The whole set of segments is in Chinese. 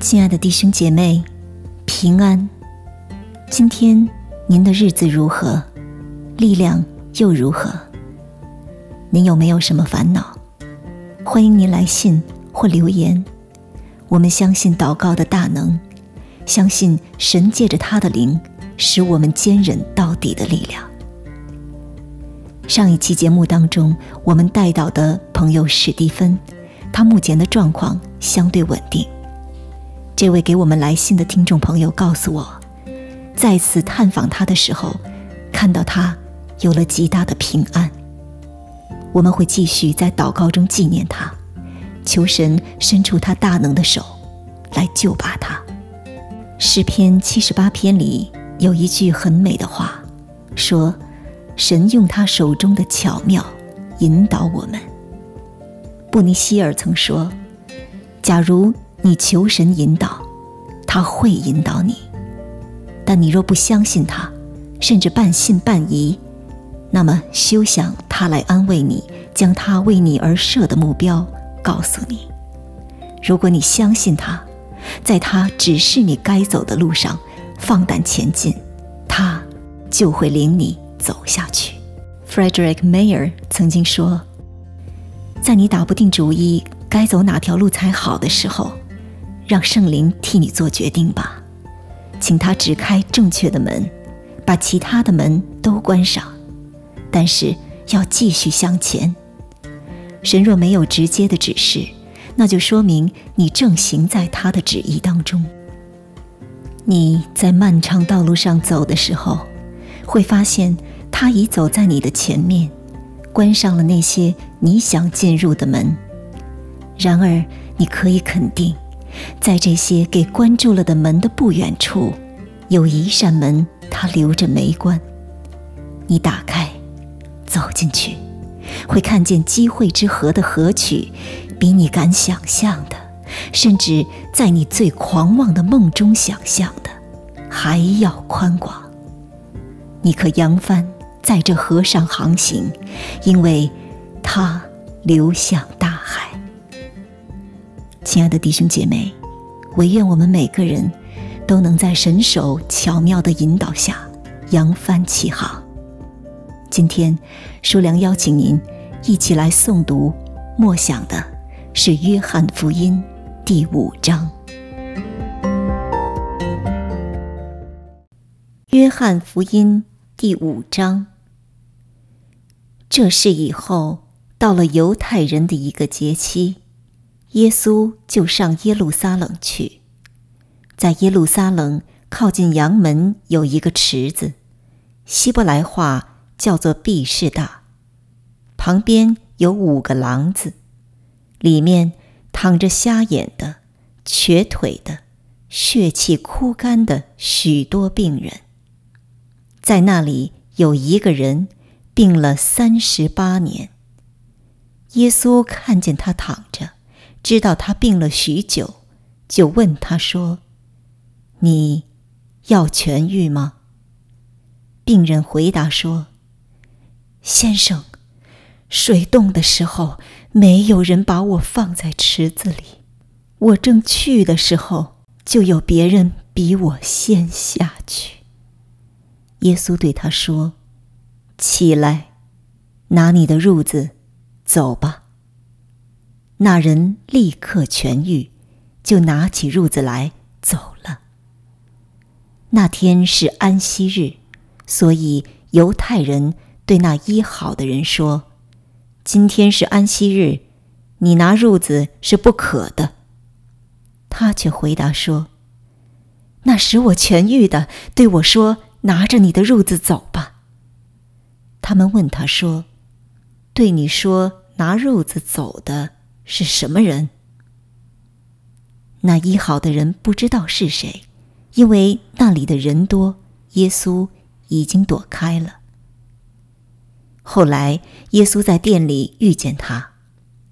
亲爱的弟兄姐妹，平安！今天您的日子如何？力量又如何？您有没有什么烦恼？欢迎您来信或留言。我们相信祷告的大能，相信神借着他的灵，使我们坚忍到底的力量。上一期节目当中，我们带到的朋友史蒂芬，他目前的状况相对稳定。这位给我们来信的听众朋友告诉我，再次探访他的时候，看到他有了极大的平安。我们会继续在祷告中纪念他，求神伸出他大能的手，来救拔他。诗篇七十八篇里有一句很美的话，说：“神用他手中的巧妙引导我们。”布尼希尔曾说：“假如。”你求神引导，他会引导你；但你若不相信他，甚至半信半疑，那么休想他来安慰你，将他为你而设的目标告诉你。如果你相信他，在他指示你该走的路上放胆前进，他就会领你走下去。Frederick Mayer 曾经说：“在你打不定主意该走哪条路才好的时候。”让圣灵替你做决定吧，请他只开正确的门，把其他的门都关上。但是要继续向前。神若没有直接的指示，那就说明你正行在他的旨意当中。你在漫长道路上走的时候，会发现他已走在你的前面，关上了那些你想进入的门。然而，你可以肯定。在这些给关住了的门的不远处，有一扇门，它留着没关。你打开，走进去，会看见机会之河的河曲，比你敢想象的，甚至在你最狂妄的梦中想象的，还要宽广。你可扬帆在这河上航行，因为它流向。亲爱的弟兄姐妹，唯愿我们每个人都能在神手巧妙的引导下扬帆起航。今天，舒良邀请您一起来诵读默想的是《约翰福音》第五章。《约翰福音》第五章，这是以后到了犹太人的一个节期。耶稣就上耶路撒冷去，在耶路撒冷靠近阳门有一个池子，希伯来话叫做毕士大，旁边有五个廊子，里面躺着瞎眼的、瘸腿的、血气枯干的许多病人。在那里有一个人病了三十八年，耶稣看见他躺着。知道他病了许久，就问他说：“你要痊愈吗？”病人回答说：“先生，水动的时候，没有人把我放在池子里。我正去的时候，就有别人比我先下去。”耶稣对他说：“起来，拿你的褥子，走吧。”那人立刻痊愈，就拿起褥子来走了。那天是安息日，所以犹太人对那医好的人说：“今天是安息日，你拿褥子是不可的。”他却回答说：“那使我痊愈的对我说：‘拿着你的褥子走吧。’”他们问他说：“对你说拿褥子走的？”是什么人？那医好的人不知道是谁，因为那里的人多，耶稣已经躲开了。后来，耶稣在店里遇见他，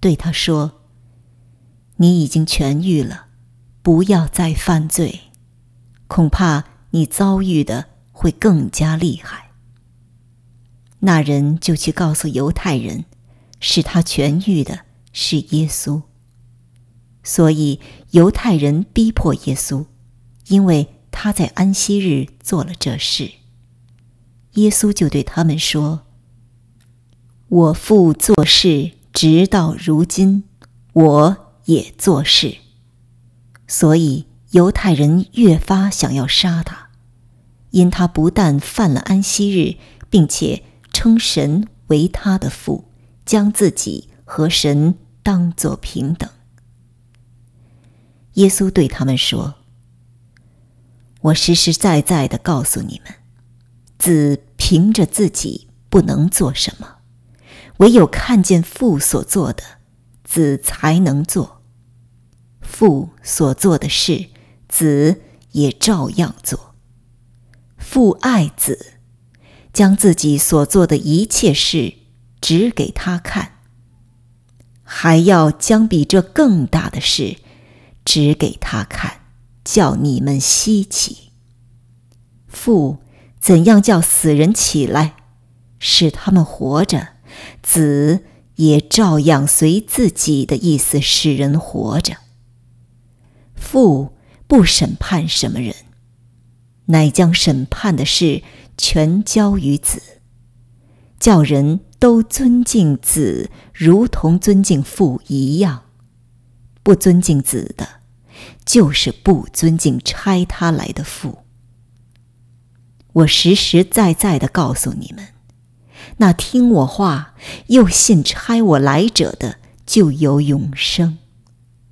对他说：“你已经痊愈了，不要再犯罪，恐怕你遭遇的会更加厉害。”那人就去告诉犹太人，使他痊愈的。是耶稣，所以犹太人逼迫耶稣，因为他在安息日做了这事。耶稣就对他们说：“我父做事，直到如今，我也做事。”所以犹太人越发想要杀他，因他不但犯了安息日，并且称神为他的父，将自己和神当作平等。耶稣对他们说：“我实实在在的告诉你们，子凭着自己不能做什么，唯有看见父所做的，子才能做。父所做的事，子也照样做。父爱子，将自己所做的一切事指给他看，还要将比这更大的事。”指给他看，叫你们稀奇。父怎样叫死人起来，使他们活着，子也照样随自己的意思使人活着。父不审判什么人，乃将审判的事全交于子，叫人都尊敬子，如同尊敬父一样。不尊敬子的，就是不尊敬差他来的父。我实实在在的告诉你们，那听我话又信差我来者的，就有永生，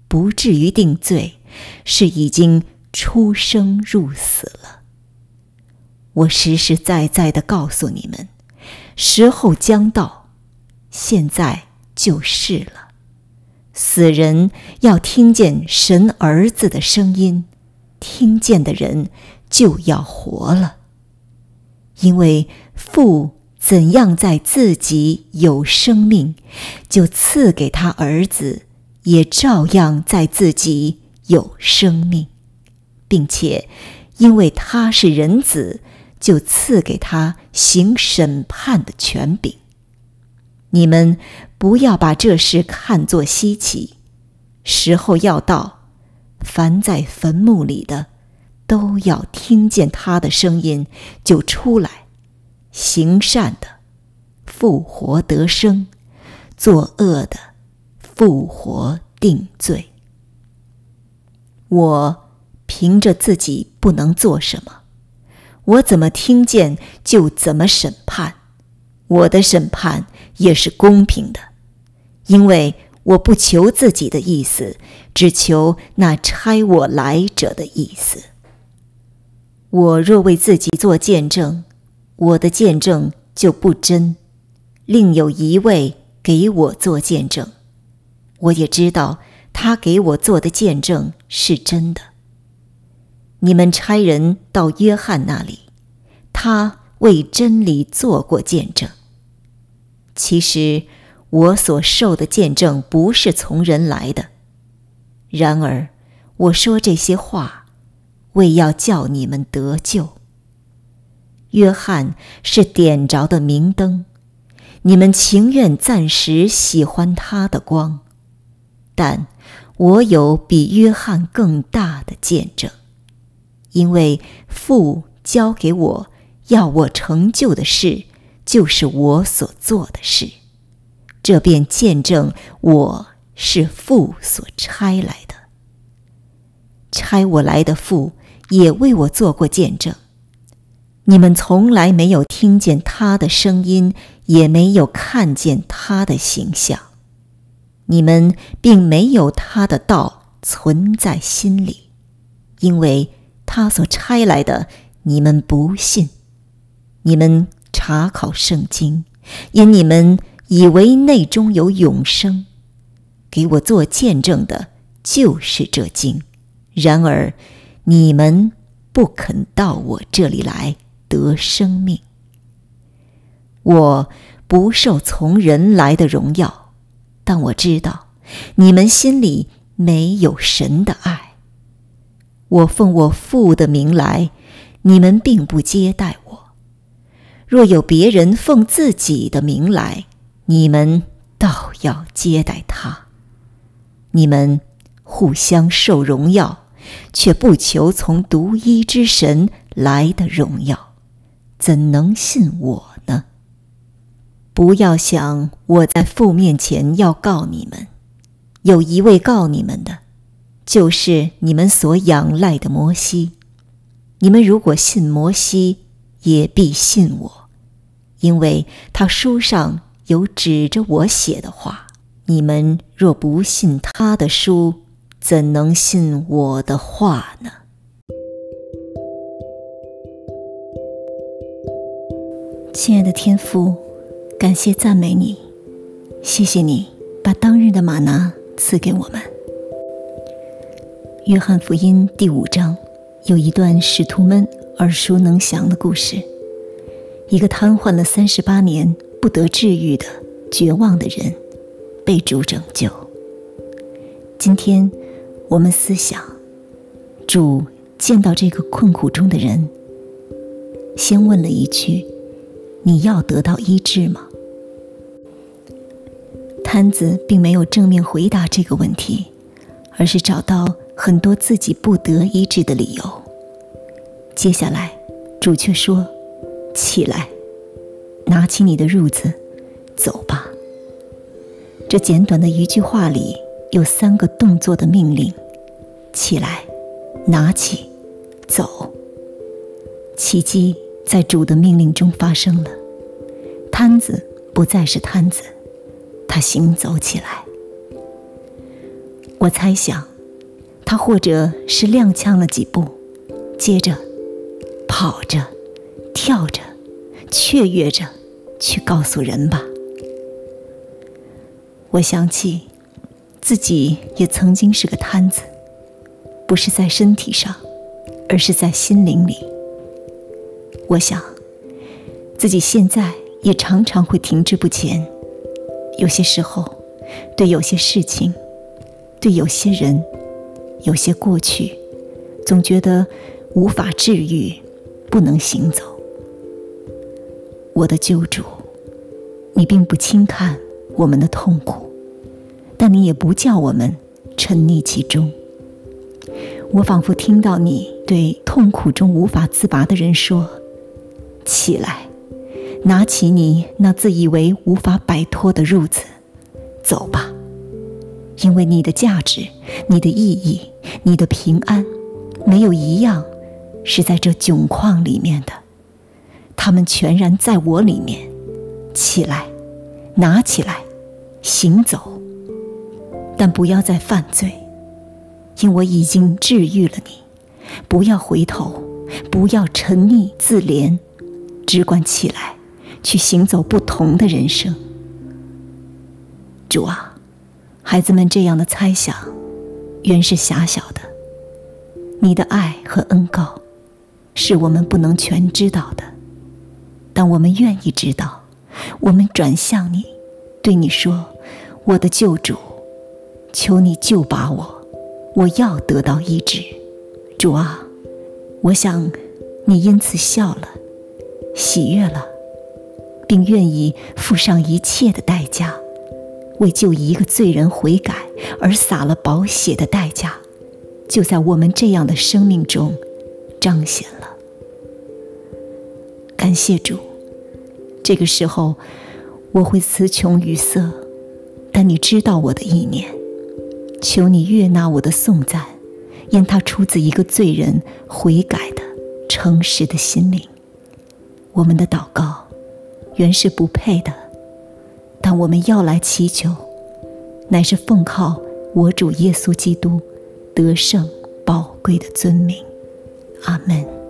不至于定罪，是已经出生入死了。我实实在在的告诉你们，时候将到，现在就是了。死人要听见神儿子的声音，听见的人就要活了。因为父怎样在自己有生命，就赐给他儿子，也照样在自己有生命，并且因为他是人子，就赐给他行审判的权柄。你们不要把这事看作稀奇，时候要到，凡在坟墓里的，都要听见他的声音，就出来；行善的，复活得生；作恶的，复活定罪。我凭着自己不能做什么，我怎么听见就怎么审判。我的审判也是公平的，因为我不求自己的意思，只求那差我来者的意思。我若为自己做见证，我的见证就不真；另有一位给我做见证，我也知道他给我做的见证是真的。你们差人到约翰那里，他。为真理做过见证。其实我所受的见证不是从人来的，然而我说这些话，为要叫你们得救。约翰是点着的明灯，你们情愿暂时喜欢他的光，但我有比约翰更大的见证，因为父交给我。要我成就的事，就是我所做的事，这便见证我是父所差来的。差我来的父也为我做过见证。你们从来没有听见他的声音，也没有看见他的形象，你们并没有他的道存在心里，因为他所差来的，你们不信。你们查考圣经，因你们以为内中有永生，给我做见证的，就是这经。然而，你们不肯到我这里来得生命。我不受从人来的荣耀，但我知道你们心里没有神的爱。我奉我父的名来，你们并不接待我。若有别人奉自己的名来，你们倒要接待他。你们互相受荣耀，却不求从独一之神来的荣耀，怎能信我呢？不要想我在父面前要告你们，有一位告你们的，就是你们所仰赖的摩西。你们如果信摩西，也必信我，因为他书上有指着我写的话。你们若不信他的书，怎能信我的话呢？亲爱的天父，感谢赞美你，谢谢你把当日的玛拿赐给我们。约翰福音第五章。有一段使徒们耳熟能详的故事：一个瘫痪了三十八年、不得治愈的绝望的人，被主拯救。今天，我们思想，主见到这个困苦中的人，先问了一句：“你要得到医治吗？”摊子并没有正面回答这个问题，而是找到。很多自己不得医治的理由。接下来，主却说：“起来，拿起你的褥子，走吧。”这简短的一句话里有三个动作的命令：起来，拿起，走。奇迹在主的命令中发生了，摊子不再是摊子，他行走起来。我猜想。他或者是踉跄了几步，接着跑着、跳着、雀跃着去告诉人吧。我想起自己也曾经是个瘫子，不是在身体上，而是在心灵里。我想自己现在也常常会停滞不前，有些时候，对有些事情，对有些人。有些过去，总觉得无法治愈，不能行走。我的救主，你并不轻看我们的痛苦，但你也不叫我们沉溺其中。我仿佛听到你对痛苦中无法自拔的人说：“起来，拿起你那自以为无法摆脱的褥子，走吧。”因为你的价值、你的意义、你的平安，没有一样是在这窘况里面的，他们全然在我里面。起来，拿起来，行走。但不要再犯罪，因我已经治愈了你。不要回头，不要沉溺自怜，只管起来，去行走不同的人生。主啊。孩子们这样的猜想，原是狭小的。你的爱和恩告，是我们不能全知道的，但我们愿意知道。我们转向你，对你说：“我的救主，求你救拔我，我要得到医治。”主啊，我想你因此笑了，喜悦了，并愿意付上一切的代价。为救一个罪人悔改而洒了宝血的代价，就在我们这样的生命中彰显了。感谢主，这个时候我会词穷语塞，但你知道我的意念，求你悦纳我的颂赞，因它出自一个罪人悔改的诚实的心灵。我们的祷告原是不配的。但我们要来祈求，乃是奉靠我主耶稣基督得胜宝贵的尊名，阿门。